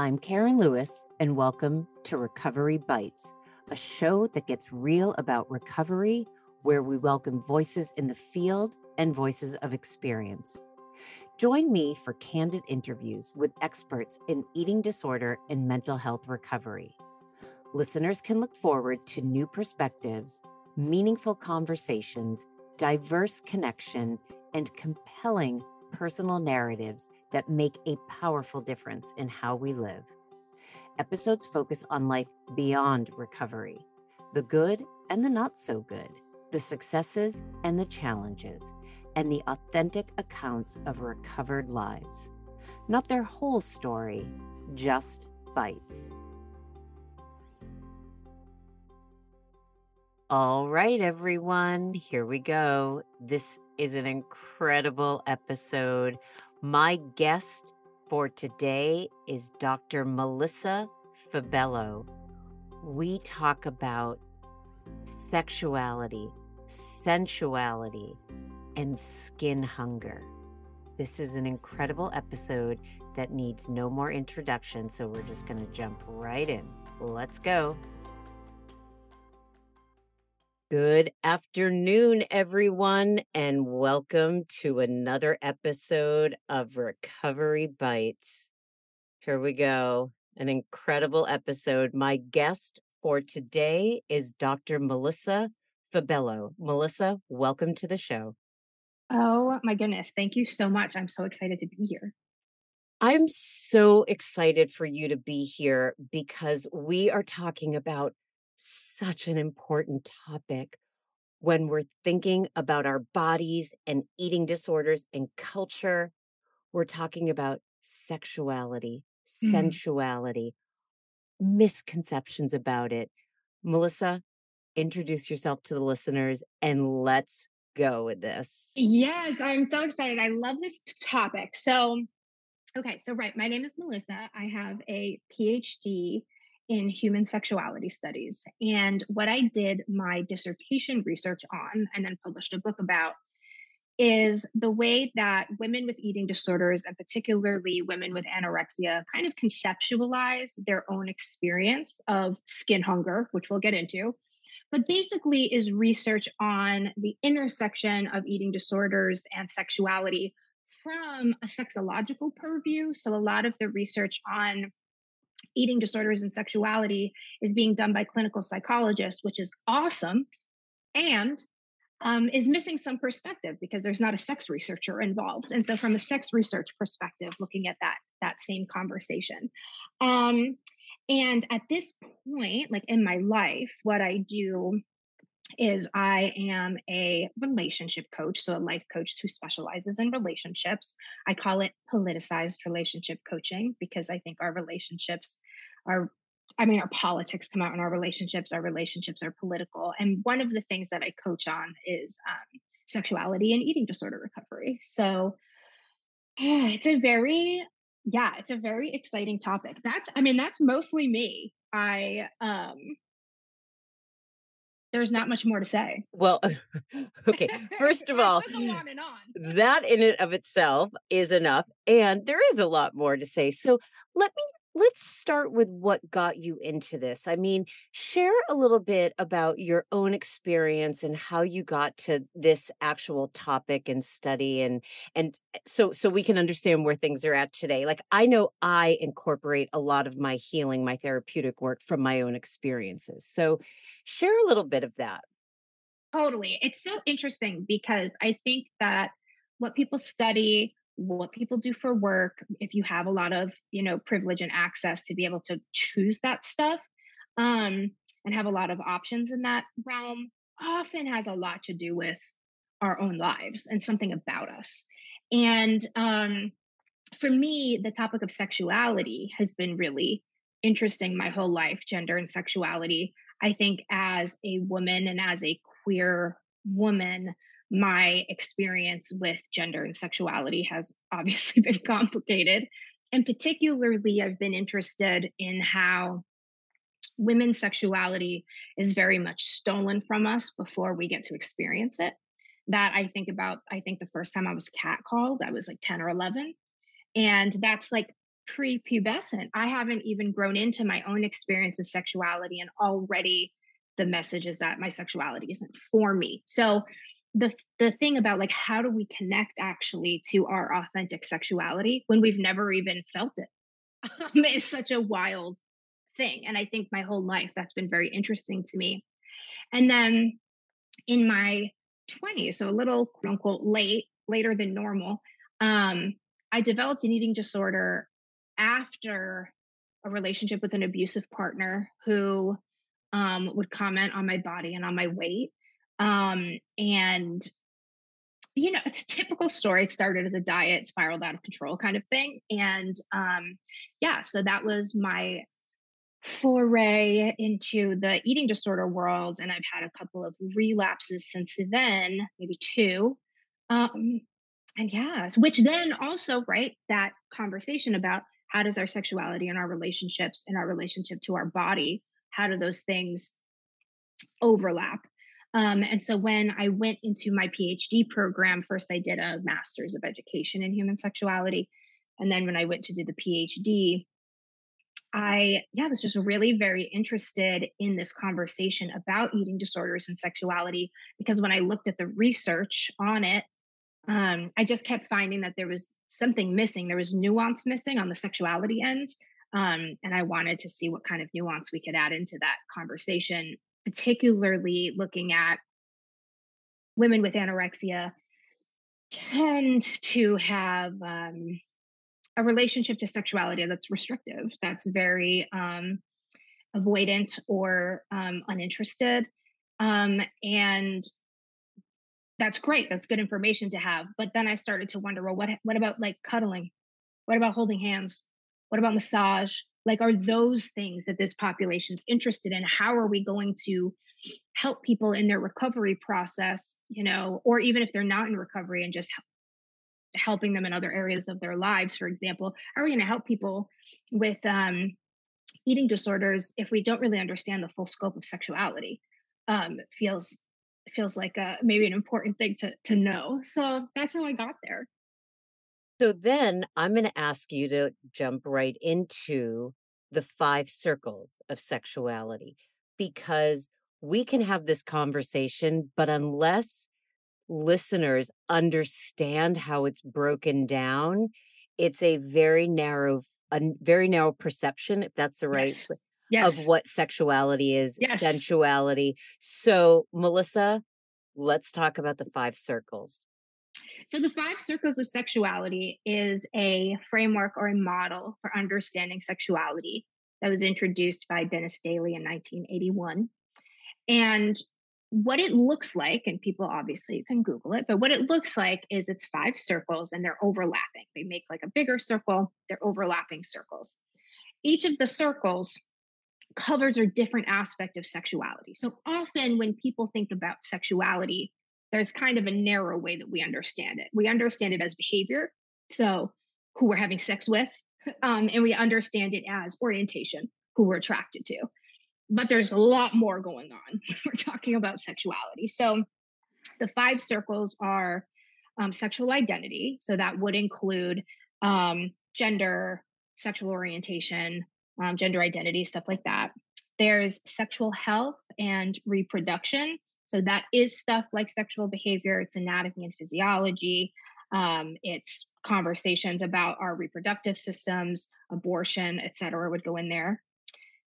I'm Karin Lewis, and welcome to Recovery Bites, a show that gets real about recovery, where we welcome voices in the field and voices of experience. Join me for candid interviews with experts in eating disorder and mental health recovery. Listeners can look forward to new perspectives, meaningful conversations, diverse connection, and compelling personal narratives that make a powerful difference in how we live. Episodes focus on life beyond recovery, the good and the not so good, the successes and the challenges, and the authentic accounts of recovered lives. Not their whole story, just bites. All right, everyone, here we go. This is an incredible episode. My guest for today is Dr. Melissa Fabello. We talk about sexuality, sensuality, and skin hunger. This is an incredible episode that needs no more introduction, so we're just going to jump right in. Let's go. Good afternoon, everyone, and welcome to another episode of Recovery Bites. Here we go. An incredible episode. My guest for today is Dr. Melissa Fabello. Melissa, welcome to the show. Oh my goodness. Thank you so much. I'm so excited to be here. I'm so excited for you to be here because we are talking about such an important topic when we're thinking about our bodies and eating disorders and culture. We're talking about sexuality, mm. sensuality, misconceptions about it. Melissa, introduce yourself to the listeners and let's go with this. Yes, I'm so excited. I love this topic. So, okay, so right, my name is Melissa. I have a PhD in human sexuality studies. And what I did my dissertation research on and then published a book about is the way that women with eating disorders, and particularly women with anorexia, kind of conceptualize their own experience of skin hunger, which we'll get into. But basically, is research on the intersection of eating disorders and sexuality from a sexological purview. So, a lot of the research on eating disorders and sexuality is being done by clinical psychologists, which is awesome, and um, is missing some perspective because there's not a sex researcher involved. And so, from a sex research perspective, looking at that that same conversation. Um, and at this point, like in my life, what I do is I am a relationship coach, so a life coach who specializes in relationships. I call it politicized relationship coaching because I think our relationships are I mean, our politics come out in our relationships. Our relationships are political. And one of the things that I coach on is um, sexuality and eating disorder recovery. So it's a very, yeah, it's a very exciting topic. That's, I mean, that's mostly me. I, um, there's not much more to say. Well, okay. First of all, on on. that in and of itself is enough. And there is a lot more to say. So let me let's start with what got you into this. I mean, share a little bit about your own experience and how you got to this actual topic and study and and eh, so so we can understand where things are at today. Like I know I incorporate a lot of my healing, my therapeutic work from my own experiences. So Share a little bit of that. Totally. It's so interesting because I think that what people study, what people do for work, if you have a lot of, you know, privilege and access to be able to choose that stuff, um, and have a lot of options in that realm, often has a lot to do with our own lives and something about us. And um, for me, the topic of sexuality has been really interesting my whole life, gender and sexuality. I think as a woman and as a queer woman, my experience with gender and sexuality has obviously been complicated. And particularly, I've been interested in how women's sexuality is very much stolen from us before we get to experience it. That I think about, I think the first time I was catcalled, I was like 10 or 11. And that's like prepubescent. I haven't even grown into my own experience of sexuality, and already the message is that my sexuality isn't for me. So the the thing about like how do we connect actually to our authentic sexuality when we've never even felt it um, is such a wild thing. And I think my whole life that's been very interesting to me. And then in my 20s, so a little quote unquote late, later than normal, um, I developed an eating disorder after a relationship with an abusive partner who um, would comment on my body and on my weight. Um, and you know, it's a typical story. It started as a diet, spiraled out of control kind of thing. And um, yeah, so that was my foray into the eating disorder world. And I've had a couple of relapses since then, maybe two. Um, and yeah, which then also, right, that conversation about how does our sexuality and our relationships and our relationship to our body, how do those things overlap? Um, and so when I went into my PhD program, first I did a master's of education in human sexuality. And then when I went to do the PhD, I yeah was just really very interested in this conversation about eating disorders and sexuality because when I looked at the research on it, um, I just kept finding that there was something missing. There was nuance missing on the sexuality end, um, and I wanted to see what kind of nuance we could add into that conversation, particularly looking at women with anorexia tend to have um, a relationship to sexuality that's restrictive, that's very um, avoidant or um, uninterested. Um, and that's great. That's good information to have. But then I started to wonder, well, what what about like cuddling? What about holding hands? What about massage? Like, are those things that this population's interested in? How are we going to help people in their recovery process? You know, or even if they're not in recovery and just helping them in other areas of their lives for example are we going to help people with um, eating disorders if we don't really understand the full scope of sexuality um, feels feels like a, maybe an important thing to to know so that's how i got there so then i'm going to ask you to jump right into the five circles of sexuality because we can have this conversation but unless listeners understand how it's broken down, it's a very narrow, a very narrow perception, if that's the right yes. Yes. of what sexuality is, yes. sensuality. So, Melissa, let's talk about the five circles. So, the five circles of sexuality is a framework or a model for understanding sexuality that was introduced by Dennis Dailey in 1981. And what it looks like, and people obviously you can Google it, but what it looks like is it's five circles and they're overlapping. They make like a bigger circle, they're overlapping circles. Each of the circles covers a different aspect of sexuality. So often when people think about sexuality, there's kind of a narrow way that we understand it. We understand it as behavior. So who we're having sex with, um, and we understand it as orientation, who we're attracted to but there's a lot more going on. We're talking about sexuality. So the five circles are um, sexual identity. So that would include um, gender, sexual orientation, um, gender identity, stuff like that. There's sexual health and reproduction. So that is stuff like sexual behavior, it's anatomy and physiology. Um, it's conversations about our reproductive systems, abortion, et cetera, would go in there.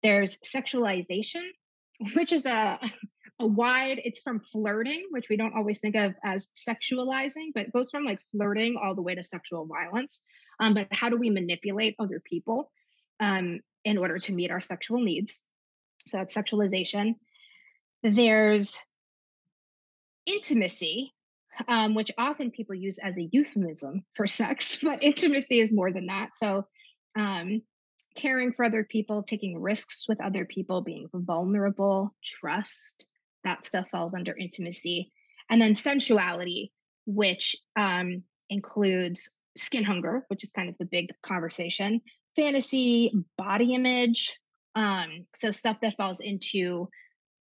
There's sexualization, which is a a wide it's from flirting which we don't always think of as sexualizing but goes from like flirting all the way to sexual violence um, but how do we manipulate other people um, in order to meet our sexual needs so that's sexualization there's intimacy um, which often people use as a euphemism for sex but intimacy is more than that so um, caring for other people, taking risks with other people, being vulnerable, trust, that stuff falls under intimacy. And then sensuality, which um, includes skin hunger, which is kind of the big conversation, fantasy, body image. Um, so stuff that falls into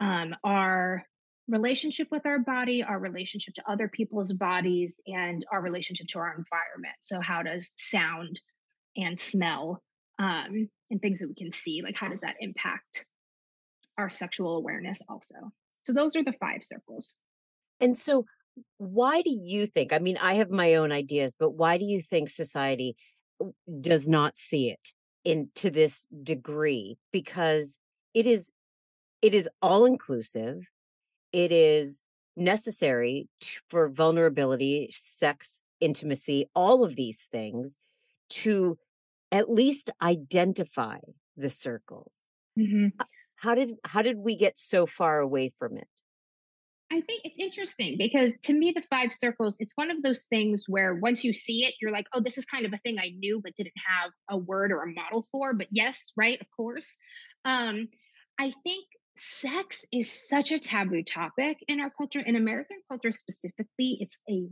um, our relationship with our body, our relationship to other people's bodies, and our relationship to our environment. So, how does sound and smell um, and things that we can see. Like, how does that impact our sexual awareness also? So, those are the five circles. And so, why do you think? I mean, I have my own ideas, but why do you think society does not see it in to this degree? Because it is it is all inclusive. It is necessary for vulnerability, sex, intimacy, all of these things to at least identify the circles. Mm-hmm. How did how did we get so far away from it? I think it's interesting because to me, the five circles, it's one of those things where once you see it, you're like, oh, this is kind of a thing I knew but didn't have a word or a model for. But yes, right, of course. Um, I think sex is such a taboo topic in our culture, in American culture specifically. It's a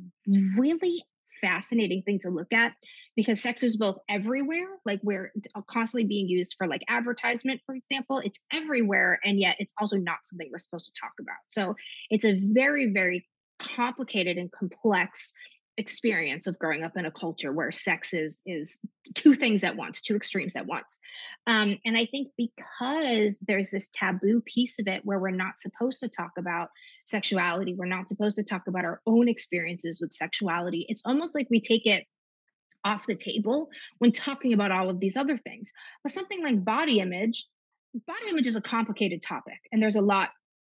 really fascinating thing to look at because sex is both everywhere, like we're uh, constantly being used for like advertisement, for example. It's everywhere, and yet it's also not something we're supposed to talk about. So it's a very, very complicated and complex experience of growing up in a culture where sex is is two things at once two extremes at once. Um, and i think because there's this taboo piece of it where we're not supposed to talk about sexuality we're not supposed to talk about our own experiences with sexuality it's almost like we take it off the table when talking about all of these other things. But something like body image body image is a complicated topic and there's a lot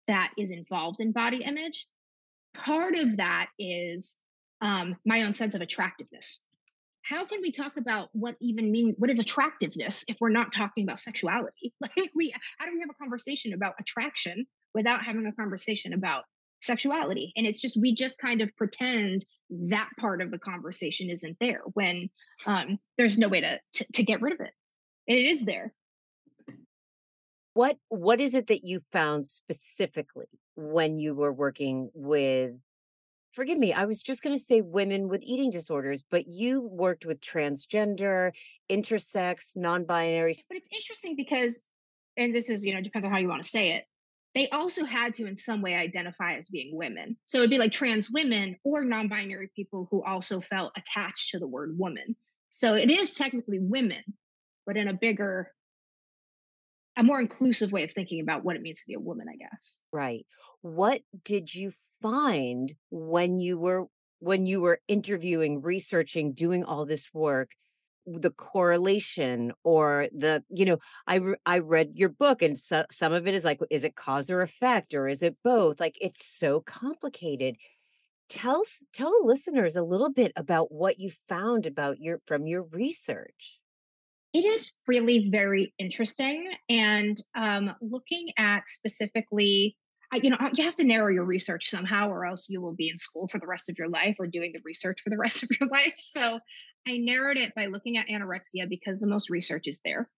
that is involved in body image. Part of that is um, my own sense of attractiveness. How can we talk about what even mean what is attractiveness if we're not talking about sexuality? Like we how do we have a conversation about attraction without having a conversation about sexuality? And it's just we just kind of pretend that part of the conversation isn't there when um, there's no way to, to to get rid of it. It is there. What what is it that you found specifically when you were working with forgive me, I was just going to say women with eating disorders, but you worked with transgender, intersex, non binary. But it's interesting because, and this is, you know, depends on how you want to say it, they also had to, in some way, identify as being women. So it'd be like trans women or non binary people who also felt attached to the word woman. So it is technically women, but in a bigger, a more inclusive way of thinking about what it means to be a woman, I guess. Right. What did you find when you were when you were interviewing researching doing all this work the correlation or the you know i re- i read your book and so, some of it is like is it cause or effect or is it both? Like it's so complicated. Tell tell the listeners a little bit about what you found about your from your research. It is really very interesting and um, looking at specifically you know, you have to narrow your research somehow, or else you will be in school for the rest of your life or doing the research for the rest of your life. So I narrowed it by looking at anorexia because the most research is there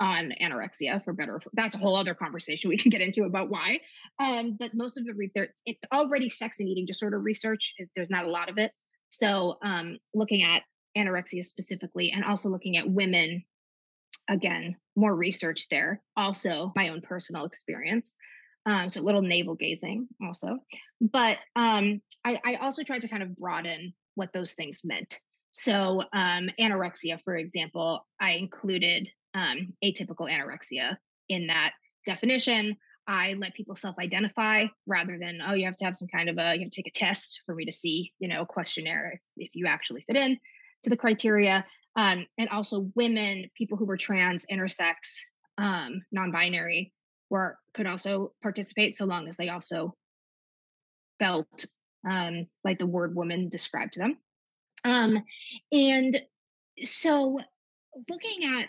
on anorexia for better. For, that's a whole other conversation we can get into about why. Um, but most of the research, already sex and eating disorder research, there's not a lot of it. So um, looking at anorexia specifically, and also looking at women, again, more research there. Also, my own personal experience. Um, so a little navel gazing also. But um, I, I, also tried to kind of broaden what those things meant. So um, anorexia, for example, I included um, atypical anorexia in that definition. I let people self-identify rather than oh you have to have some kind of a you have to take a test for me to see you know a questionnaire if, if you actually fit in to the criteria. Um, and also women, people who were trans, intersex, um, non-binary, were could also participate so long as they also felt um, like the word woman described to them. Um, and so looking at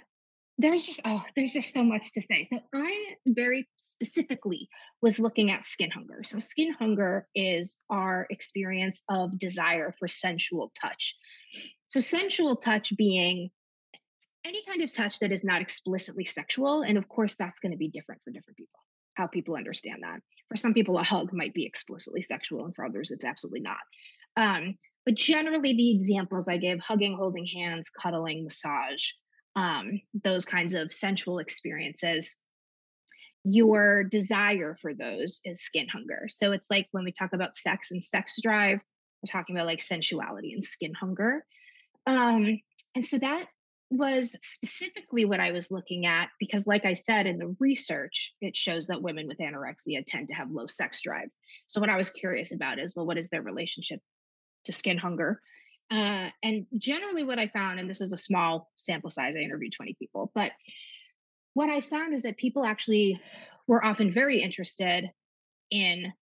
there's just oh there's just so much to say. So i very specifically was looking at skin hunger. So skin hunger is our experience of desire for sensual touch. So sensual touch being any kind of touch that is not explicitly sexual. And of course, that's going to be different for different people, how people understand that. For some people, a hug might be explicitly sexual, and for others, it's absolutely not. Um, but generally, the examples I gave hugging, holding hands, cuddling, massage, um, those kinds of sensual experiences, your desire for those is skin hunger. So it's like when we talk about sex and sex drive, we're talking about like sensuality and skin hunger. Um, and so that was specifically what I was looking at because, like I said, in the research, it shows that women with anorexia tend to have low sex drive. So, what I was curious about is, well, what is their relationship to skin hunger? Uh, and generally, what I found, and this is a small sample size, I interviewed 20 people, but what I found is that people actually were often very interested in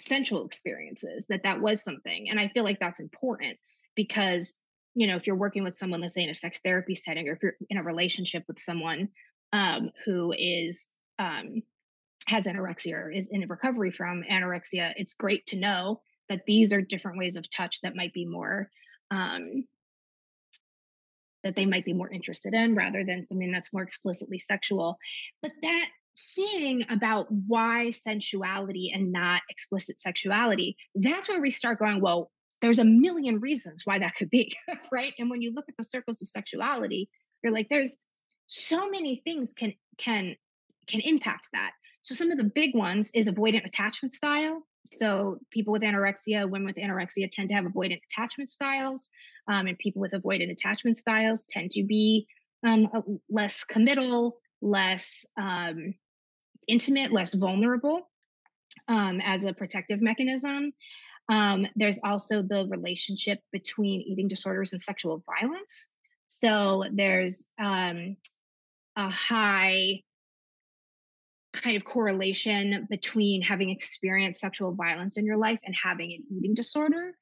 sensual experiences, that that was something. And I feel like that's important because you know, if you're working with someone, let's say in a sex therapy setting, or if you're in a relationship with someone um, who is um, has anorexia or is in recovery from anorexia, it's great to know that these are different ways of touch that might be more um, that they might be more interested in rather than something that's more explicitly sexual. But that thing about why sensuality and not explicit sexuality, that's where we start going, well, there's a million reasons why that could be, right? And when you look at the circles of sexuality, you're like, there's so many things can can can impact that. So some of the big ones is avoidant attachment style. So people with anorexia, women with anorexia tend to have avoidant attachment styles, um, and people with avoidant attachment styles tend to be um, less committal, less um, intimate, less vulnerable um, as a protective mechanism. Um, there's also the relationship between eating disorders and sexual violence. So there's um, a high kind of correlation between having experienced sexual violence in your life and having an eating disorder,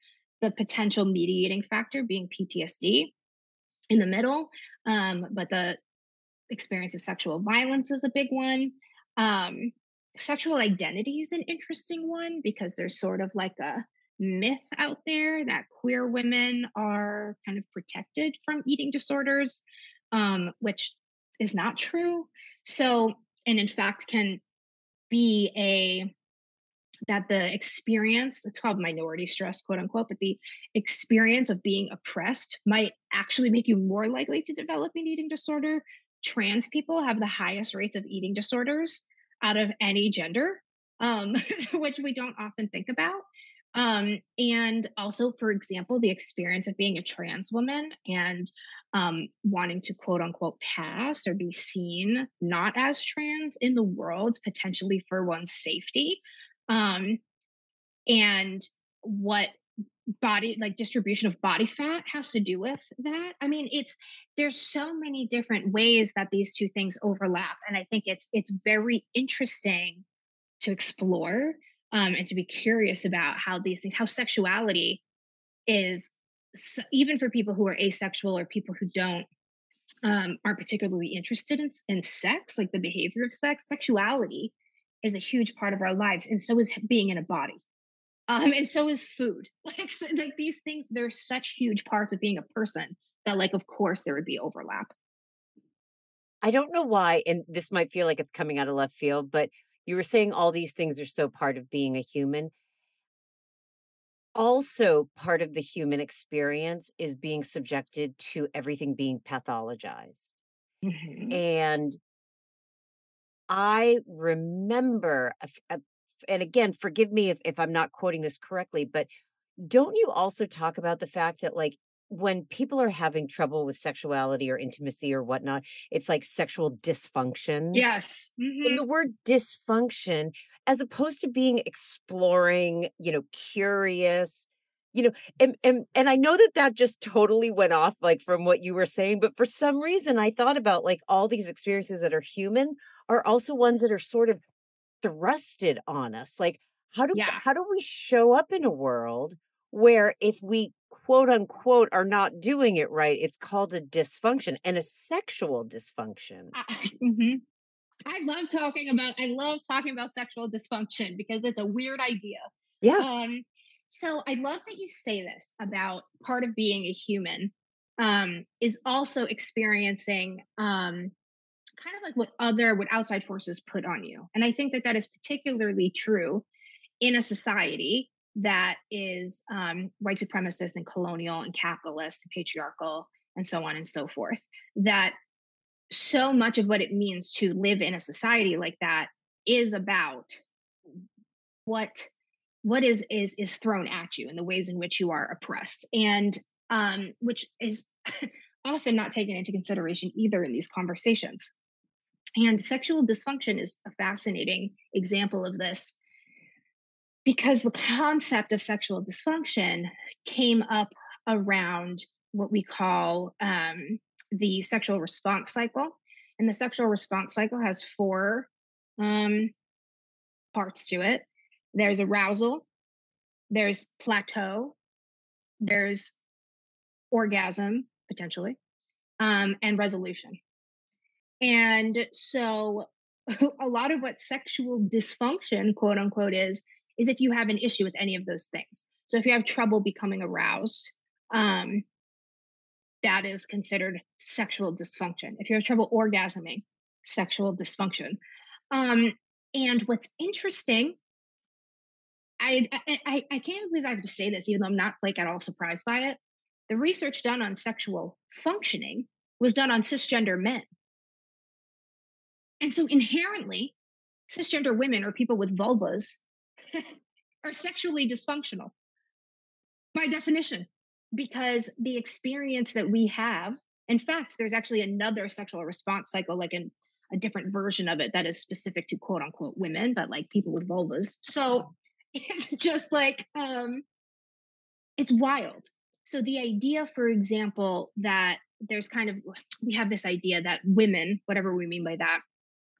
the potential mediating factor being PTSD in the middle. Um, but the experience of sexual violence is a big one. Um, sexual identity is an interesting one because there's sort of like a myth out there that queer women are kind of protected from eating disorders, um, which is not true. So, and in fact, can be a that the experience it's called minority stress quote unquote but the experience of being oppressed might actually make you more likely to develop an eating disorder trans people have the highest rates of eating disorders out of any gender um, which we don't often think about um, and also, for example, the experience of being a trans woman and um, wanting to quote unquote pass or be seen not as trans in the world, potentially for one's safety. Um, and what body like distribution of body fat has to do with that i mean it's there's so many different ways that these two things overlap and i think it's it's very interesting to explore um, and to be curious about how these things, how sexuality is, even for people who are asexual or people who don't um, aren't particularly interested in, in sex, like the behavior of sex, sexuality is a huge part of our lives, and so is being in a body. Um, and so is food. Like, so, like these things, they're such huge parts of being a person that, like, of course, there would be overlap. I don't know why, and this might feel like it's coming out of left field, but you were saying all these things are so part of being a human. Also, part of the human experience is being subjected to everything being pathologized. Mm-hmm. And I remember, and again, forgive me if, if I'm not quoting this correctly, but don't you also talk about the fact that, like, when people are having trouble with sexuality or intimacy or whatnot, it's like sexual dysfunction. Yes. Mm-hmm. the word dysfunction, as opposed to being exploring, you know, curious, you know, and, and and I know that that just totally went off like from what you were saying, but for some reason I thought about like all these experiences that are human are also ones that are sort of thrusted on us. Like how do yeah. how do we show up in a world where if we quote unquote are not doing it right, it's called a dysfunction and a sexual dysfunction. I, mm-hmm. I love talking about I love talking about sexual dysfunction because it's a weird idea. Yeah. Um, so I love that you say this about part of being a human um, is also experiencing um, kind of like what other what outside forces put on you, and I think that that is particularly true in a society that is um, white supremacist and colonial and capitalist and patriarchal and so on and so forth. That so much of what it means to live in a society like that is about what what is is is thrown at you and the ways in which you are oppressed and um which is often not taken into consideration either in these conversations. And sexual dysfunction is a fascinating example of this because the concept of sexual dysfunction came up around what we call um, the sexual response cycle. And the sexual response cycle has four um, parts to it there's arousal, there's plateau, there's orgasm, potentially, um, and resolution. And so, a lot of what sexual dysfunction, quote unquote, is, is if you have an issue with any of those things. So, if you have trouble becoming aroused, um, that is considered sexual dysfunction. If you have trouble orgasming, sexual dysfunction. Um, and what's interesting, I, I I can't believe I have to say this, even though I'm not like at all surprised by it. The research done on sexual functioning was done on cisgender men. And so inherently, cisgender women or people with vulvas are sexually dysfunctional by definition because the experience that we have in fact there's actually another sexual response cycle like in a different version of it that is specific to quote unquote women but like people with vulvas. So it's just like um it's wild. So the idea for example that there's kind of we have this idea that women whatever we mean by that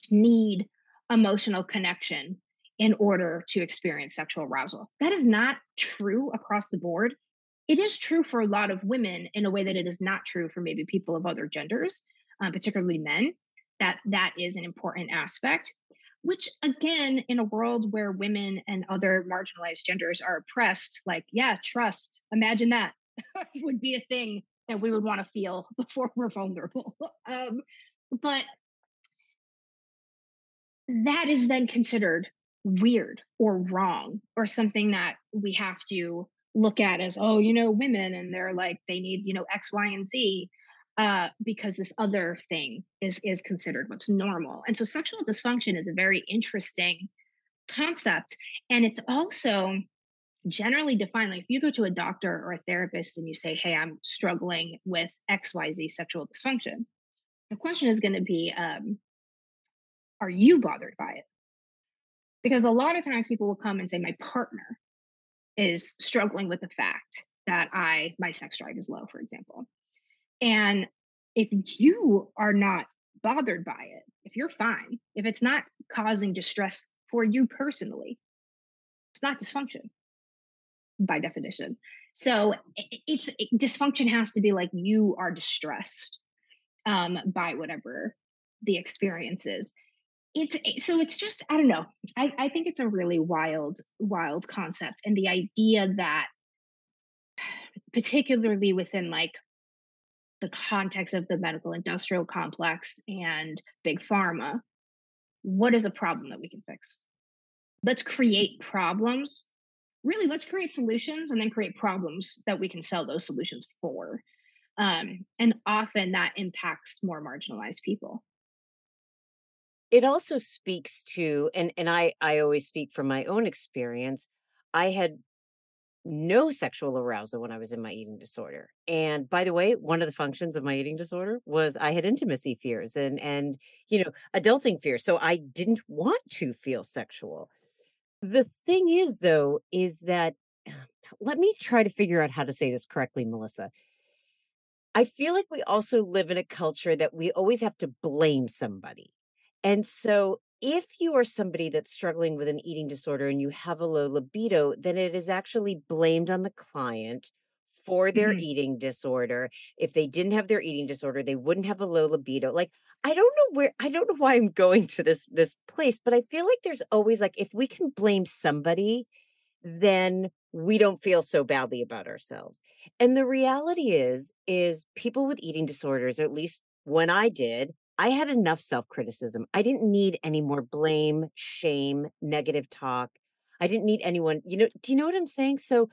need emotional connection in order to experience sexual arousal that is not true across the board it is true for a lot of women in a way that it is not true for maybe people of other genders, um, particularly men. That that is an important aspect. Which again, in a world where women and other marginalized genders are oppressed, like yeah, trust. Imagine that would be a thing that we would want to feel before we're vulnerable. um, but that is then considered weird or wrong or something that we have to look at as oh you know women and they're like they need you know x y and z uh, because this other thing is is considered what's normal. And so sexual dysfunction is a very interesting concept and it's also generally defined like if you go to a doctor or a therapist and you say hey i'm struggling with xyz sexual dysfunction the question is going to be um, are you bothered by it because a lot of times people will come and say my partner is struggling with the fact that I my sex drive is low, for example. And if you are not bothered by it, if you're fine, if it's not causing distress for you personally, it's not dysfunction by definition. So it's it, dysfunction has to be like you are distressed um, by whatever the experience is it's eh, so it's just i don't know I, I think it's a really wild wild concept and the idea that particularly within like the context of the medical industrial complex and big pharma what is a problem that we can fix? Let's create problems. Really let's create solutions and then create problems that we can sell those solutions for um, and often that impacts more marginalized people it also speaks to and and I I always speak from my own experience. I had no sexual arousal when I was in my eating disorder. And by the way, one of the functions of my eating disorder was I had intimacy fears and and you know, adulting fears. So I didn't want to feel sexual. The thing is though is that let me try to figure out how to say this correctly, Melissa. I feel like we also live in a culture that we always have to blame somebody. And so, if you are somebody that's struggling with an eating disorder and you have a low libido, then it is actually blamed on the client for their mm-hmm. eating disorder. If they didn't have their eating disorder, they wouldn't have a low libido. Like I don't know where I don't know why I'm going to this this place, but I feel like there's always like if we can blame somebody, then we don't feel so badly about ourselves. And the reality is is people with eating disorders, or at least when I did, I had enough self criticism. I didn't need any more blame, shame, negative talk. I didn't need anyone, you know, do you know what I'm saying? So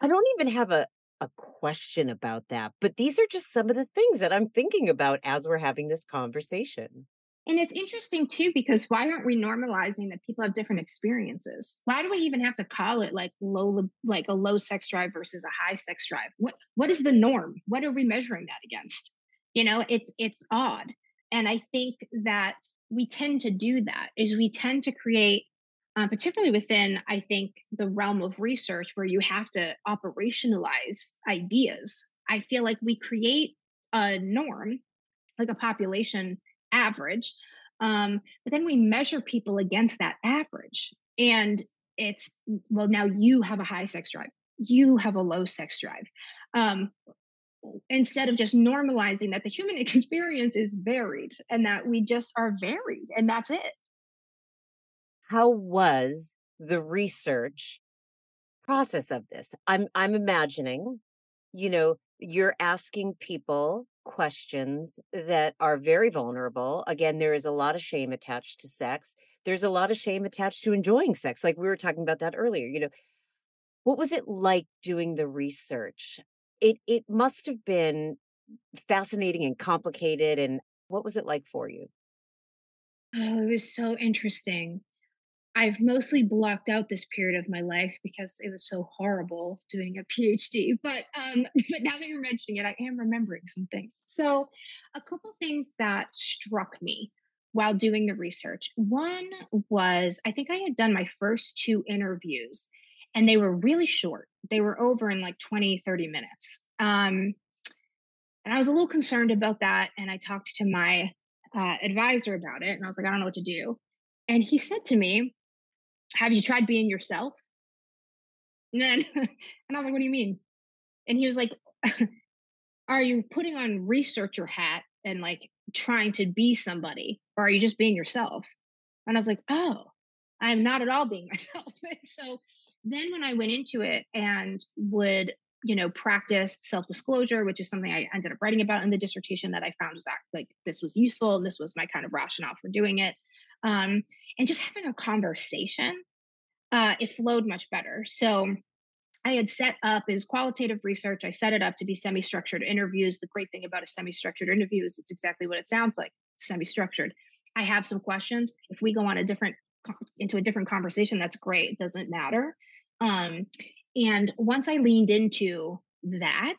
I don't even have a, a question about that. But these are just some of the things that I'm thinking about as we're having this conversation. And it's interesting too, because why aren't we normalizing that people have different experiences? Why do we even have to call it like low, like a low sex drive versus a high sex drive? What what is the norm? What are we measuring that against? You know, it's it's odd. And I think that we tend to do that is we tend to create uh, particularly within i think the realm of research where you have to operationalize ideas i feel like we create a norm like a population average um, but then we measure people against that average. And it's well now you have a high sex drive you have a low sex drive. Um, instead of just normalizing that the human experience is varied and that we just are varied and that's it. How was the research process of this? I'm i'm imagining you know you're asking people questions that are very vulnerable. Again there is a lot of shame attached to sex. There's a lot of shame attached to enjoying sex like we were talking about that earlier you know. What was it like doing the research it it must have been fascinating and complicated and what was it like for you oh it was so interesting I've mostly blocked out this period of my life because it was so horrible doing a PhD. But um, but now that you're mentioning it, I am remembering some things. So, a couple things that struck me while doing the research. One was I think I had done my first two interviews, and they were really short. They were over in like 20, 30 minutes. Um, and I was a little concerned about that. And I talked to my uh, advisor about it, and I was like, I don't know what to do. And he said to me, have you tried being yourself? And then, and I was like, what do you mean? And he was like, are you putting on researcher hat and like trying to be somebody, or are you just being yourself? And I was like, oh, I'm not at all being myself. so then when I went into it and would, you know, practice self disclosure, which is something I ended up writing about in the dissertation that I found was that like this was useful and this was my kind of rationale for doing it um, and just having a conversation, uh, it flowed much better. So I had set up, was qualitative research. I set it up to be semi structured interviews. The great thing about a semi structured interview is it's exactly what it sounds like semi structured. I have some questions. If we go on a different, into a different conversation, that's great. It doesn't matter. Um, and once I leaned into that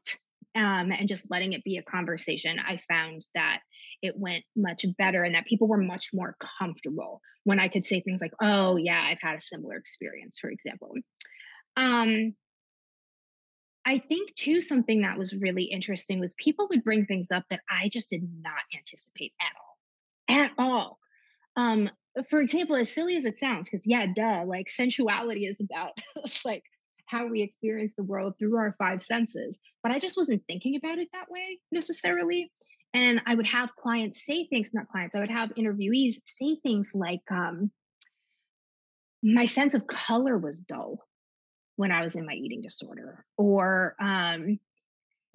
um, and just letting it be a conversation, I found that it went much better and that people were much more comfortable when I could say things like, oh, yeah, I've had a similar experience, for example. Um, I think too, something that was really interesting was people would bring things up that I just did not anticipate at all. At all. Um, for example, as silly as it sounds, because yeah, duh, like sensuality is about like how we experience the world through our five senses. But I just wasn't thinking about it that way necessarily. And I would have clients say things, not clients, I would have interviewees say things like, um, my sense of color was dull when I was in my eating disorder. Or um,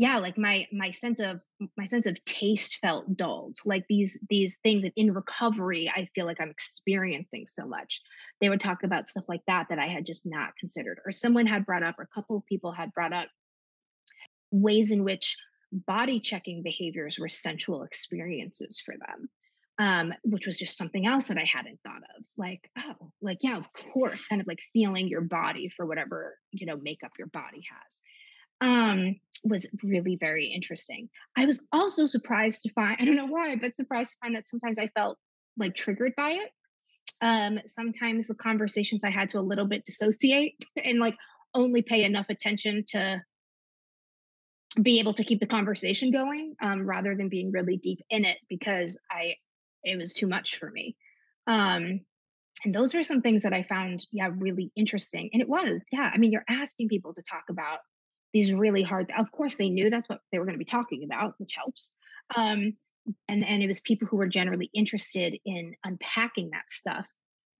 yeah, like my my sense of my sense of taste felt dulled. Like these these things that in recovery, I feel like I'm experiencing so much. They would talk about stuff like that that I had just not considered. Or someone had brought up, or a couple of people had brought up ways in which body checking behaviors were sensual experiences for them um, which was just something else that I hadn't thought of. Like, oh, like, yeah, of course, kind of like feeling your body for whatever, you know, makeup your body has. Um, was really very interesting. I was also surprised to find, I don't know why, but surprised to find that sometimes I felt like triggered by it. Um, sometimes the conversations I had to a little bit dissociate and like only pay enough attention to be able to keep the conversation going um, rather than being really deep in it because I it was too much for me. Um, and those were some things that I found, yeah, really interesting. And it was, yeah. I mean, you're asking people to talk about these really hard. Of course, they knew that's what they were going to be talking about, which helps. Um, and and it was people who were generally interested in unpacking that stuff.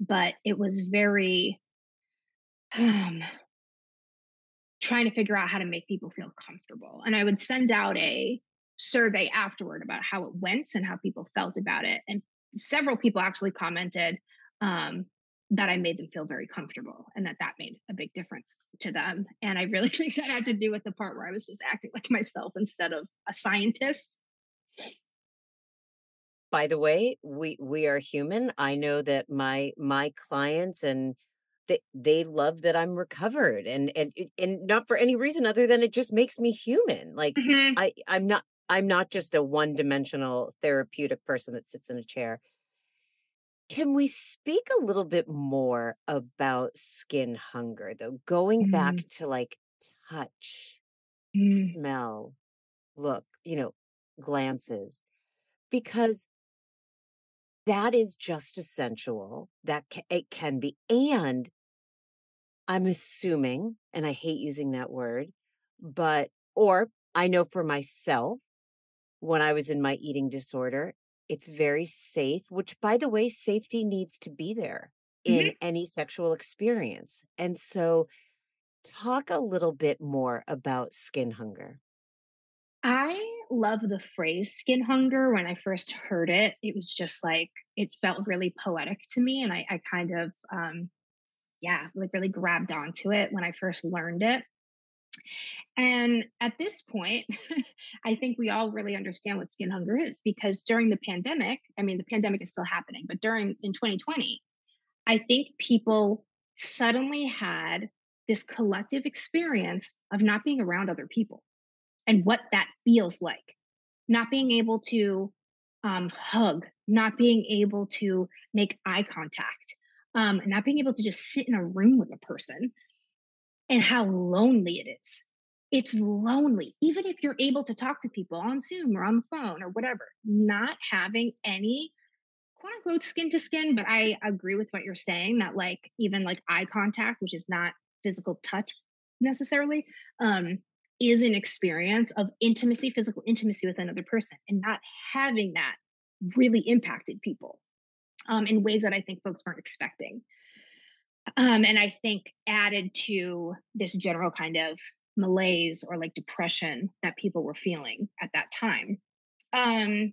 But it was very um, trying to figure out how to make people feel comfortable. And I would send out a survey afterward about how it went and how people felt about it. And several people actually commented um, that I made them feel very comfortable and that that made a big difference to them. And I really think that had to do with the part where I was just acting like myself instead of a scientist. By the way, we we are human. I know that my my clients and they they love that I'm recovered and and and not for any reason other than it just makes me human. Like mm-hmm. I I'm not I'm not just a one dimensional therapeutic person that sits in a chair. Can we speak a little bit more about skin hunger, though? Going back Mm, to like touch, mm, smell, look, you know, glances, because that is just as sensual. That ca- it can be. And I'm assuming, and I hate using that word, but, or I know for myself, when I was in my eating disorder, it's very safe, which by the way, safety needs to be there in mhm. any sexual experience. And so, talk a little bit more about skin hunger. I love the phrase skin hunger. When I first heard it, it was just like, it felt really poetic to me. And I, I kind of, um, yeah, like really grabbed onto it when I first learned it. And at this point, I think we all really understand what skin hunger is because during the pandemic, I mean, the pandemic is still happening, but during in 2020, I think people suddenly had this collective experience of not being around other people and what that feels like. Not being able to um, hug, not being able to make eye contact, um, not being able to just sit in a room with a person and how lonely it is. It's lonely, even if you're able to talk to people on Zoom or on the phone or whatever, not having any quote unquote skin to skin. But I agree with what you're saying that, like, even like eye contact, which is not physical touch necessarily, um, is an experience of intimacy, physical intimacy with another person. And not having that really impacted people um, in ways that I think folks weren't expecting. Um, and I think added to this general kind of malaise or like depression that people were feeling at that time. Um,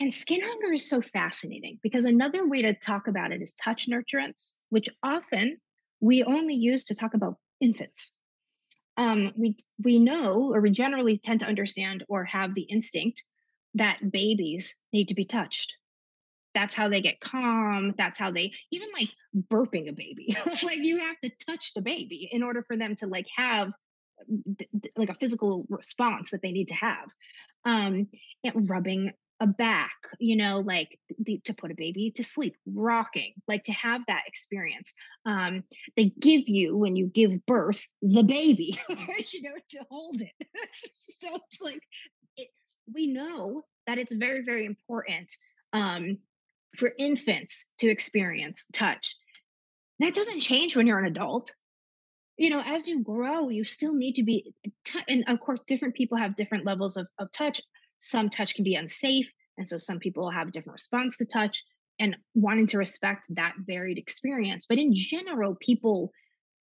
and skin hunger is so fascinating because another way to talk about it is touch nurturance, which often we only use to talk about infants. Um, we we know, or we generally tend to understand or have the instinct that babies need to be touched that's how they get calm that's how they even like burping a baby. Like you have to touch the baby in order for them to like have th- th- like a physical response that they need to have. Um and rubbing a back you know like the, to put a baby to sleep rocking like to have that experience. Um they give you when you give birth the baby you know to hold it. So it's like it, we know that it's very very important um for infants to experience touch. That doesn't change when you're an adult. You know, as you grow, you still need to be, tou and of course, different people have different levels of, of touch. Some touch can be unsafe. And so some people have a different response to touch and wanting to respect that varied experience. But in general, people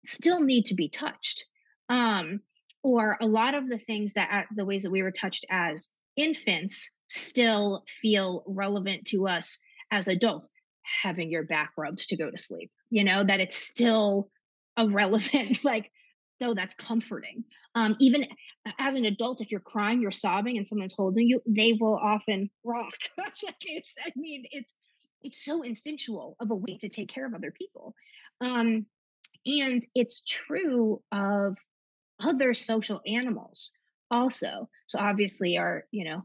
still need to be touched. Um, or a lot of the things that the ways that we were touched as infants still feel relevant to us as adults. Having your back rubbed to go to sleep, you know, that it's still a relevant, like, though that's comforting. Um, even as an adult, if you're crying, you're sobbing, and someone's holding you, they will often rock. like it's, I mean, it's it's so instinctual of a way to take care of other people. Um, and it's true of other social animals also. So obviously our, you know,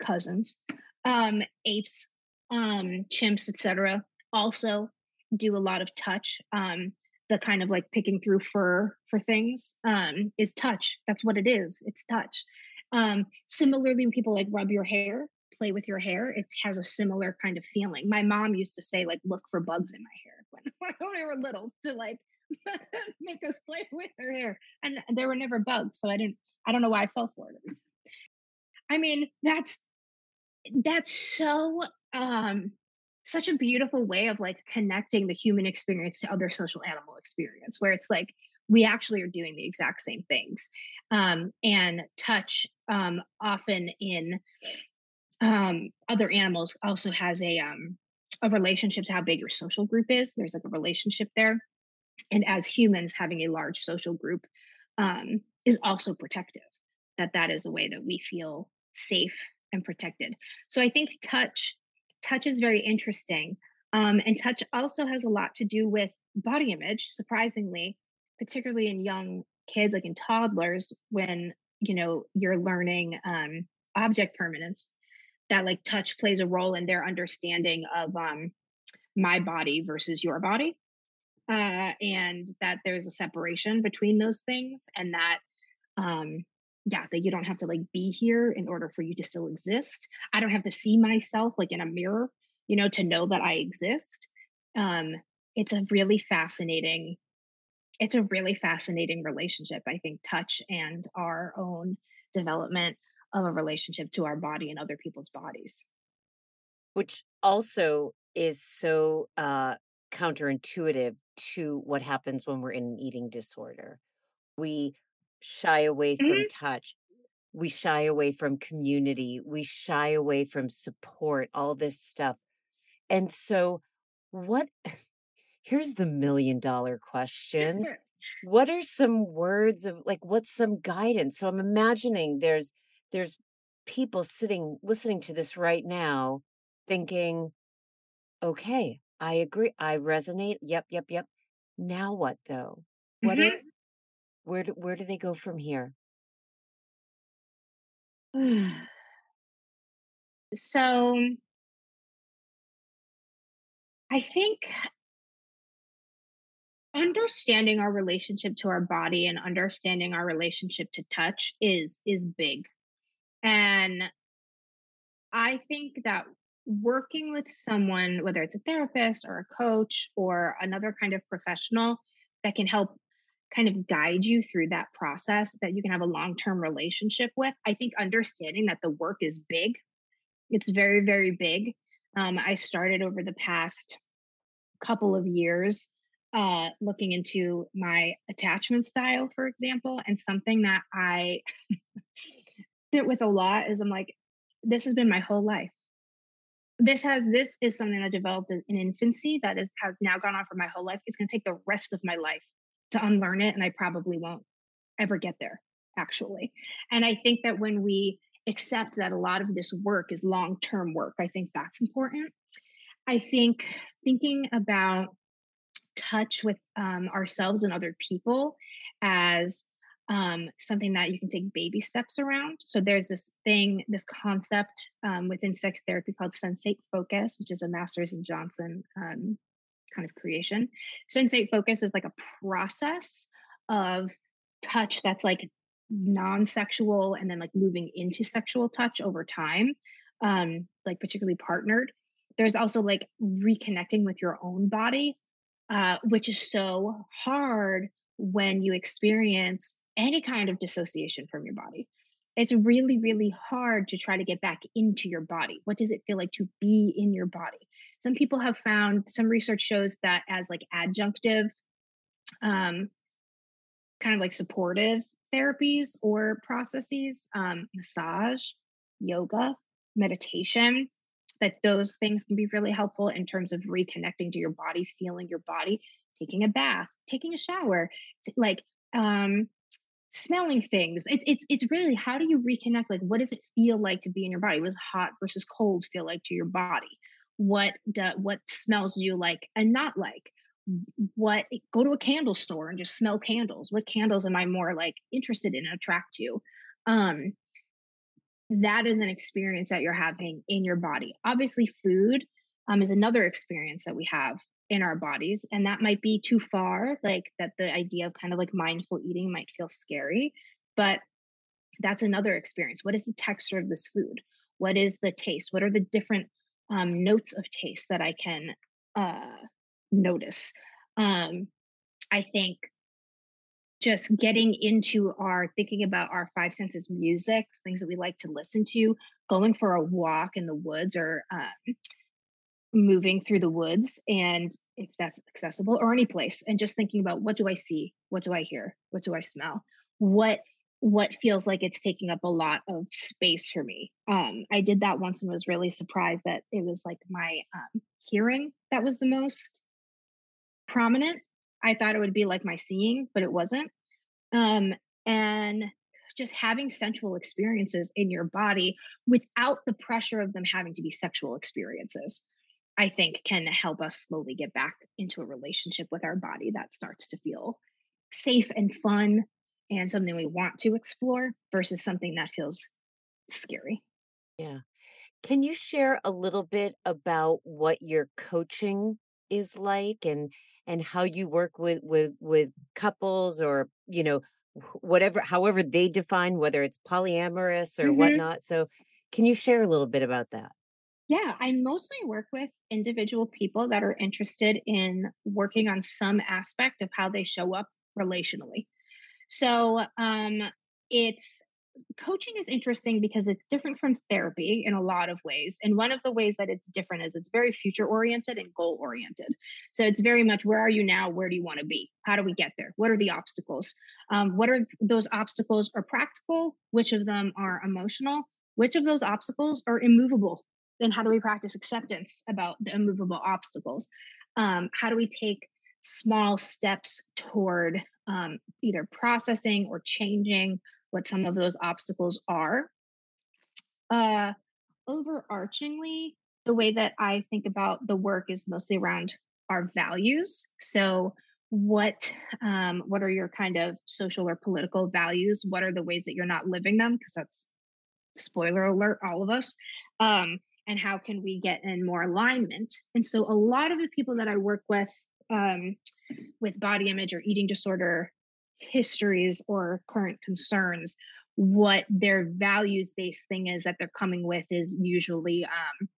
cousins, um, apes, um, chimps, etc., also do a lot of touch. Um, the kind of like picking through fur for things um, is touch. That's what it is. It's touch. Um, similarly, when people like rub your hair, play with your hair, it has a similar kind of feeling. My mom used to say like, "Look for bugs in my hair" when, when we were little to like make us play with her hair, and there were never bugs, so I didn't. I don't know why I fell for it. I mean, that's that's so um such a beautiful way of like connecting the human experience to other social animal experience where it's like we actually are doing the exact same things um and touch um often in um other animals also has a um a relationship to how big your social group is. There's like a relationship there and as humans having a large social group um, is also protective that that is a way that we feel safe and protected. So i think touch touch is very interesting um, and touch also has a lot to do with body image surprisingly particularly in young kids like in toddlers when you know you're learning um object permanence that like touch plays a role in their understanding of um my body versus your body uh and that there's a separation between those things and that um yeah that you don't have to like be here in order for you to still exist. I don't have to see myself like in a mirror you know to know that i exist. Um it's a really fascinating it's a really fascinating relationship i think touch and our own development of a relationship to our body and other people's bodies. Which also is so uh counterintuitive to what happens when we're in an eating disorder. We shy away from Mhm. touch. We shy away from community. We shy away from support, all this stuff. And so, what here's the million dollar question. What are some words of like what's some guidance? So I'm imagining there's there's people sitting listening to this right now thinking, "Okay, I agree. I resonate. Yep, yep, yep. Now what though? What are Mhm. Where do, where do they go from here?" so i think understanding our relationship to our body and understanding our relationship to touch is is big and i think that working with someone whether it's a therapist or a coach or another kind of professional that can help kind of guide you through that process that you can have a long-term relationship with i think understanding that the work is big it's very very big um, i started over the past couple of years uh, looking into my attachment style, for example, and something that I sit with a lot is I'm like, this has been my whole life. This has this is something that developed in, in infancy that is has now gone on for my whole life. It's going to take the rest of my life to unlearn it, and I probably won't ever get there, actually. And I think that when we accept that a lot of this work is long term work, I think that's important. I think thinking about touch with um, ourselves and other people as um, something that you can take baby steps around. So there's this thing, this concept um, within sex therapy called sensate focus, which is a Masters and Johnson um, kind of creation. Sensate focus is like a process of touch that's like non-sexual and then like moving into sexual touch over time, um, like particularly partnered. There's also like reconnecting with your own body uh, which is so hard when you experience any kind of dissociation from your body. It's really, really hard to try to get back into your body. What does it feel like to be in your body? Some people have found, some research shows that as like adjunctive, um, kind of like supportive therapies or processes, um, massage, yoga, meditation, that those things can be really helpful in terms of reconnecting to your body, feeling your body, taking a bath, taking a shower, like um, smelling things. It's it's it's really how do you reconnect? Like, what does it feel like to be in your body? What does hot versus cold feel like to your body? What do, what smells do you like and not like? What go to a candle store and just smell candles. What candles am I more like interested in, and attract to? Um, that is an experience that you're having in your body. Obviously, food um, is another experience that we have in our bodies, and that might be too far. Like that, the idea of kind of like mindful eating might feel scary, but that's another experience. What is the texture of this food? What is the taste? What are the different um, notes of taste that I can uh, notice? Um, I think just getting into our thinking about our five senses music, things that we like to listen to, going for a walk in the woods or um, moving through the woods and if that's accessible or any place and just thinking about what do i see what do i hear what do i smell what what feels like it's taking up a lot of space for me um i did that once and was really surprised that it was like my um, hearing that was the most prominent I thought it would be like my seeing, but it wasn't. Um, and just having sensual experiences in your body without the pressure of them having to be sexual experiences, I think can help us slowly get back into a relationship with our body that starts to feel safe and fun and something we want to explore versus something that feels scary. Yeah. Can you share a little bit about what your coaching is like and and how you work with with with couples or you know whatever however they define whether it's polyamorous or mm-hmm. whatnot so can you share a little bit about that yeah i mostly work with individual people that are interested in working on some aspect of how they show up relationally so um it's coaching is interesting because it's different from therapy in a lot of ways. And one of the ways that it's different is it's very future oriented and goal oriented. So it's very much where are you now? Where do you want to be? How do we get there? What are the obstacles? Um, what are those obstacles are practical? Which of them are emotional? Which of those obstacles are immovable? Then how do we practice acceptance about the immovable obstacles? Um, how do we take small steps toward um, either processing or changing what some of those obstacles are. Uh, overarchingly, the way that I think about the work is mostly around our values. So, what um, what are your kind of social or political values? What are the ways that you're not living them? Because that's spoiler alert, all of us. Um, and how can we get in more alignment? And so, a lot of the people that I work with um, with body image or eating disorder histories or current concerns what their values based thing is that they're coming with is usually um,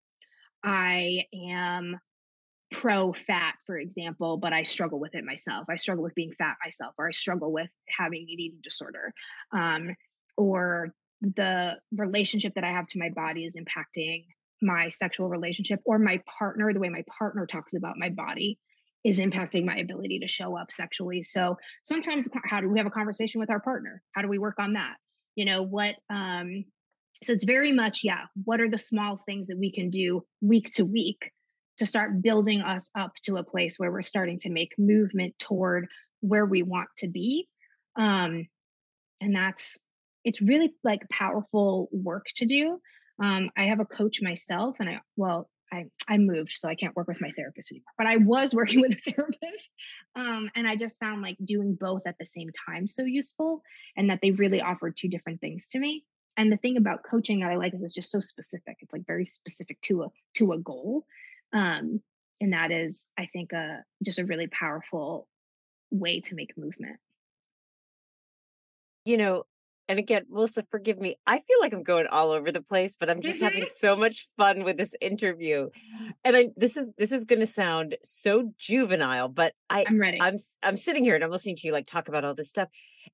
i am pro fat for example but i struggle with it myself. I struggle with being fat myself or i struggle with having an eating disorder um, or the relationship that i have to my body is impacting my sexual relationship or my partner the way my partner talks about my body is impacting my ability to show up sexually. So sometimes how do we have a conversation with our partner? How do we work on that? You know, what um so it's very much yeah, what are the small things that we can do week to week to start building us up to a place where we're starting to make movement toward where we want to be. Um and that's it's really like powerful work to do. Um, I have a coach myself, and I well, I, I moved, so I can't work with my therapist anymore. But I was working with a therapist. Um, and I just found like doing both at the same time so useful and that they really offered two different things to me. And the thing about coaching that I like is it's just so specific. It's like very specific to a to a goal. Um, and that is, I think, a just a really powerful way to make movement. You know, and again, Melissa, forgive me. I feel like I'm going all over the place, but I'm just mm-hmm. having so much fun with this interview. And I this is this is going to sound so juvenile, but I I'm ready. I'm I'm sitting here and I'm listening to you like talk about all this stuff.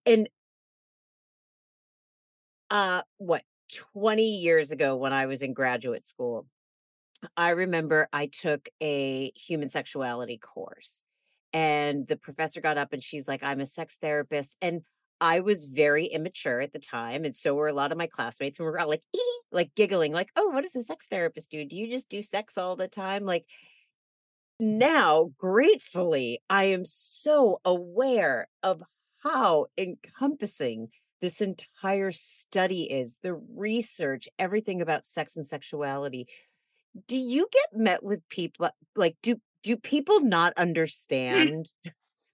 And uh what 20 years ago when I was in graduate school, I remember I took a human sexuality course. And the professor got up and she's like, I'm a sex therapist. And I was very immature at the time, and so were a lot of my classmates, and we are all like, like giggling, like, "Oh, what does a sex therapist do? Do you just do sex all the time?" Like now, gratefully, I am so aware of how encompassing this entire study is, the research, everything about sex and sexuality. Do you get met with people like do do people not mm. understand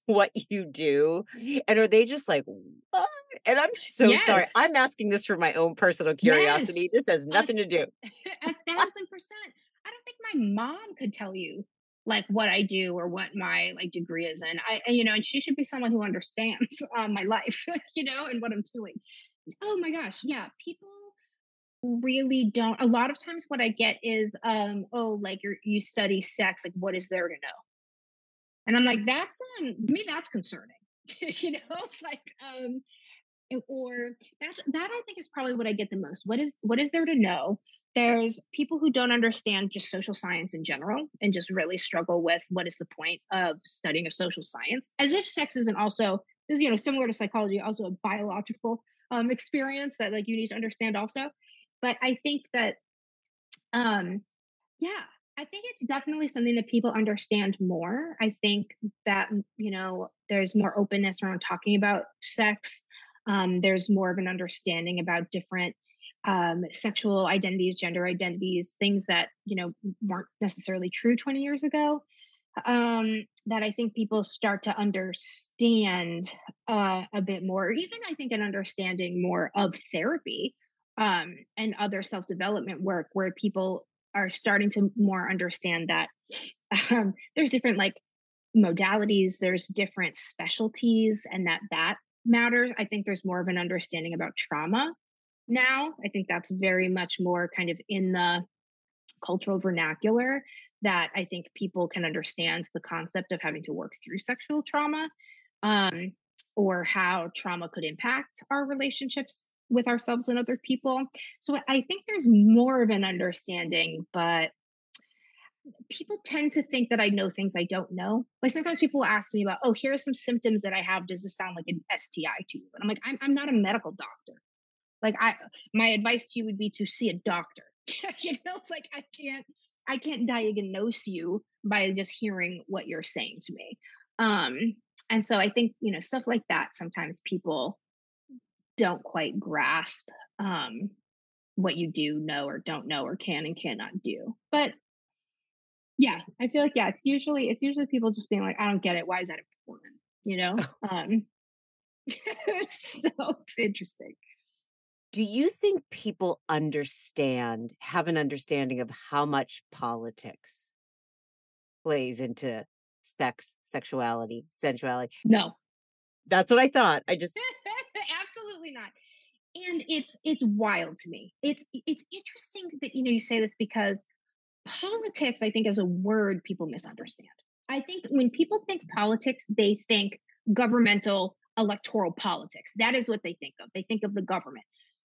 what you do and are they just like what? and i'm so yes. sorry i'm asking this for my own personal curiosity yes. this has nothing to do a thousand percent i don't think my mom could tell you like what i do or what my like degree is in i and you know and she should be someone who understands um, my life you know and what i'm doing oh my gosh yeah people really don't a lot of times what i get is um oh like you're you study sex like what is there to know and I'm like, that's um me, that's concerning. you know, like um or that's that I think is probably what I get the most. What is what is there to know? There's people who don't understand just social science in general and just really struggle with what is the point of studying a social science, as if sex isn't also is you know similar to psychology, also a biological um, experience that like you need to understand also. But I think that um yeah I think it's definitely something that people understand more. I think that, you know, there's more openness around talking about sex. Um, there's more of an understanding about different um, sexual identities, gender identities, things that, you know, weren't necessarily true 20 years ago. um, that I think people start to understand uh, a bit more, even I think an understanding more of therapy um, and other self development work, where people are starting to more understand that um, there's different like modalities, there's different specialties, and that that matters. I think there's more of an understanding about trauma now. I think that's very much more kind of in the cultural vernacular that I think people can understand the concept of having to work through sexual trauma um, or how trauma could impact our relationships with ourselves and other people. So I think there's more of an understanding, but people tend to think that I know things I don't know. Like sometimes people ask me about, oh, here are some symptoms that I have. Does this sound like an STI to you? And I'm like, I'm, I'm not a medical doctor. Like I, my advice to you would be to see a doctor. you know, like I can't I can't diagnose you by just hearing what you're saying to me. Um, and so I think, you know, stuff like that, sometimes people don't quite grasp um, what you do know or don't know or can and cannot do. But yeah, I feel like, yeah, it's usually, it's usually people just being like, I don't get it. Why is that important? You know? um, so it's interesting do you think people understand, have an understanding of how much politics plays into sex, sexuality, sensuality? No. That's what I thought. I just absolutely not. And it's it's wild to me. It's it's interesting that you know you say this because politics, I think, as a word, people misunderstand. I think when people think politics, they think governmental electoral politics. That is what they think of. They think of the government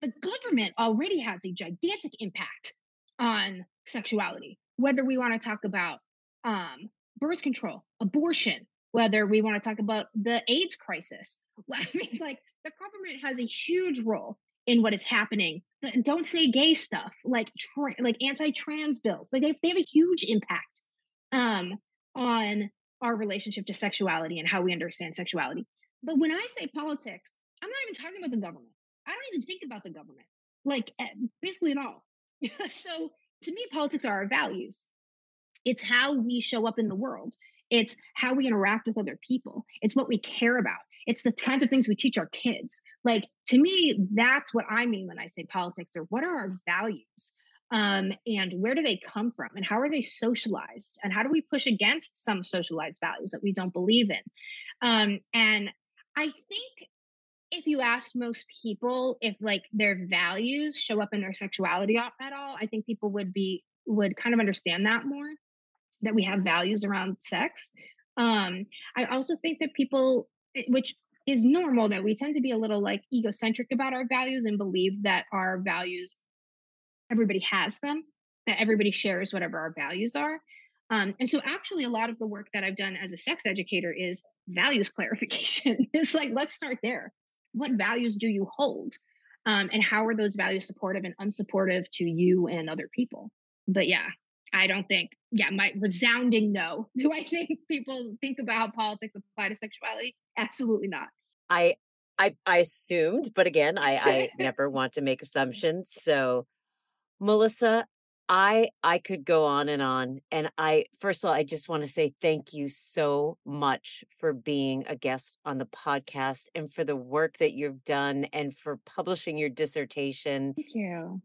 the government already has a gigantic impact on sexuality, whether we want to talk about um, birth control, abortion, whether we want to talk about the AIDS crisis. I mean, like the government has a huge role in what is happening. Don't say gay stuff, like tra- like anti-trans bills. Like they, they have a huge impact um, on our relationship to sexuality and how we understand sexuality. But when I say politics, I'm not even talking about the government. I don't even think about the government, like eh, basically at all. so to me, politics are our values. It's how we show up in the world. It's how we interact with other people. It's what we care about. It's the kinds of things we teach our kids. Like to me, that's what I mean when I say politics or what are our values? Um, and where do they come from? And how are they socialized? And how do we push against some socialized values that we don't believe in? Um, and I think if you ask most people if like their values show up in their sexuality at all, I think people would be would kind of understand that more that we have values around sex. Um, I also think that people, eh, which is normal, that we tend to be a little like egocentric about our values and believe that our values, everybody has them, that everybody shares whatever our values are. Um, and so, actually, a lot of the work that I've done as a sex educator is values clarification. it's like, let's start there what values do you hold um, and how are those values supportive and unsupportive to you and other people but yeah i don't think yeah my resounding no do i mm. think people think about politics apply to sexuality absolutely not i i i assumed but again i i never want to make assumptions so melissa I I could go on and on and I first of all I just want to say thank you so much for being a guest on the podcast and for the work that you've done and for publishing your dissertation. Thank you.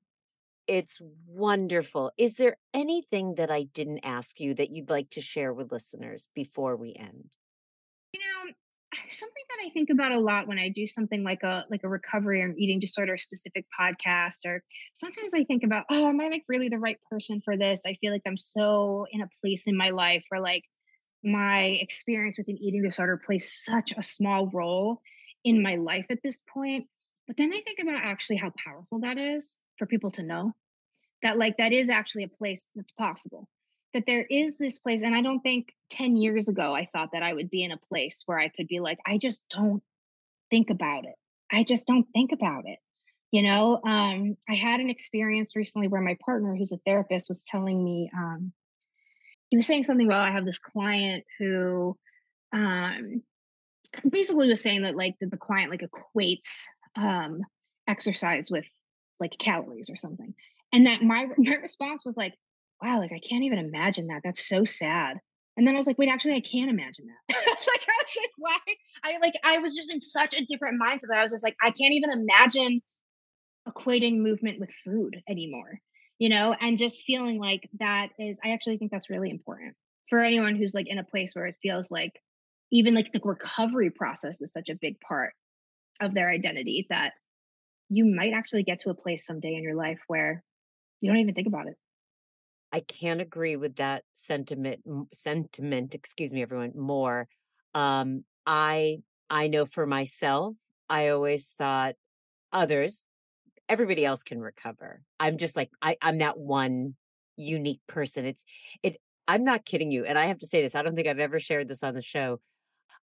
It's wonderful. Is there anything that I didn't ask you that you'd like to share with listeners before we end? You know, something that I think about a lot when I do something like a like a recovery or eating disorder specific podcast, or sometimes I think about, oh, am I like really the right person for this? I feel like I'm so in a place in my life where like my experience with an eating disorder plays such a small role in my life at this point. But then I think about actually how powerful that is for people to know that like that is actually a place that's possible that there is this place and i don't think 10 years ago i thought that i would be in a place where i could be like i just don't think about it. I just don't think about it. You know um, i had an experience recently where my partner who's a therapist was telling me um, he was saying something about i have this client who um, basically was saying that like that the client like equates um, exercise with like calories or something and that my my response was like wow, like I can't even imagine that. That's so sad. And then I was like, wait, actually, I can't imagine that. like, I was like, why? I like, I was just in such a different mindset that I was just like, I can't even imagine equating movement with food anymore, you know, and just feeling like that is, I actually think that's really important for anyone who's like in a place where it feels like even like the recovery process is such a big part of their identity that you might actually get to a place someday in your life where you don't even think about it. I can't agree with that sentiment sentiment, excuse me everyone, more. Um I I know for myself, I always thought others everybody else can recover. I'm just like I I'm that one unique person. It's it I'm not kidding you and I have to say this. I don't think I've ever shared this on the show.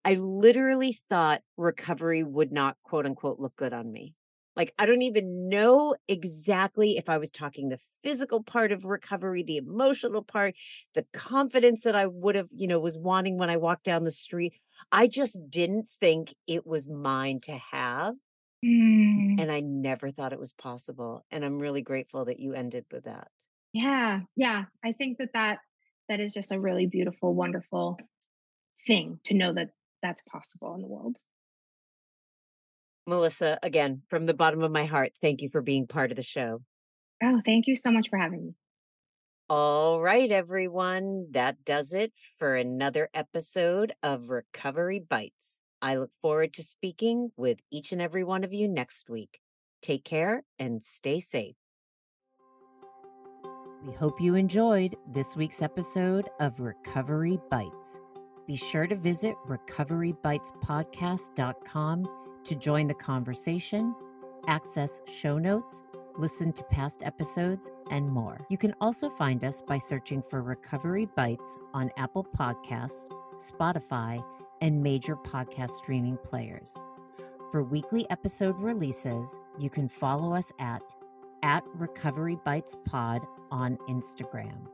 I literally thought recovery would not quote unquote look good on me. Like, I don't even know exactly if I was talking the physical part of recovery, the emotional part, the confidence that I would have, you know, was wanting when I walked down the street. I just didn't think it was mine to have. Mm. And I never thought it was possible. And I'm really grateful that you ended with that. Yeah. Yeah. I think that that, that is just a really beautiful, wonderful thing to know that that's possible in the world. Melissa, again, from the bottom of my heart, thank you for being part of the show. Oh, thank you so much for having me. All right, everyone. That does it for another episode of Recovery Bites. I look forward to speaking with each and every one of you next week. Take care and stay safe. We hope you enjoyed this week's episode of Recovery Bites. Be sure to visit recoverybitespodcast.com to join the conversation, access show notes, listen to past episodes, and more. You can also find us by searching for Recovery Bites on Apple Podcasts, Spotify, and major podcast streaming players. For weekly episode releases, you can follow us at at Recovery Bites Pod on Instagram.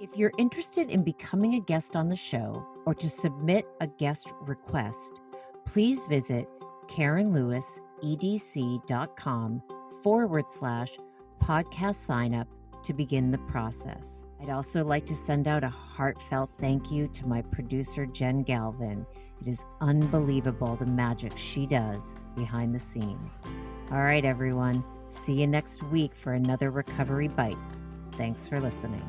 If you're interested in becoming a guest on the show or to submit a guest request, please visit KarinLewisEDC.com forward slash podcast sign up to begin the process. I'd also like to send out a heartfelt thank you to my producer, Jen Galvin. It is unbelievable the magic she does behind the scenes. All right, everyone. See you next week for another Recovery Bite. Thanks for listening.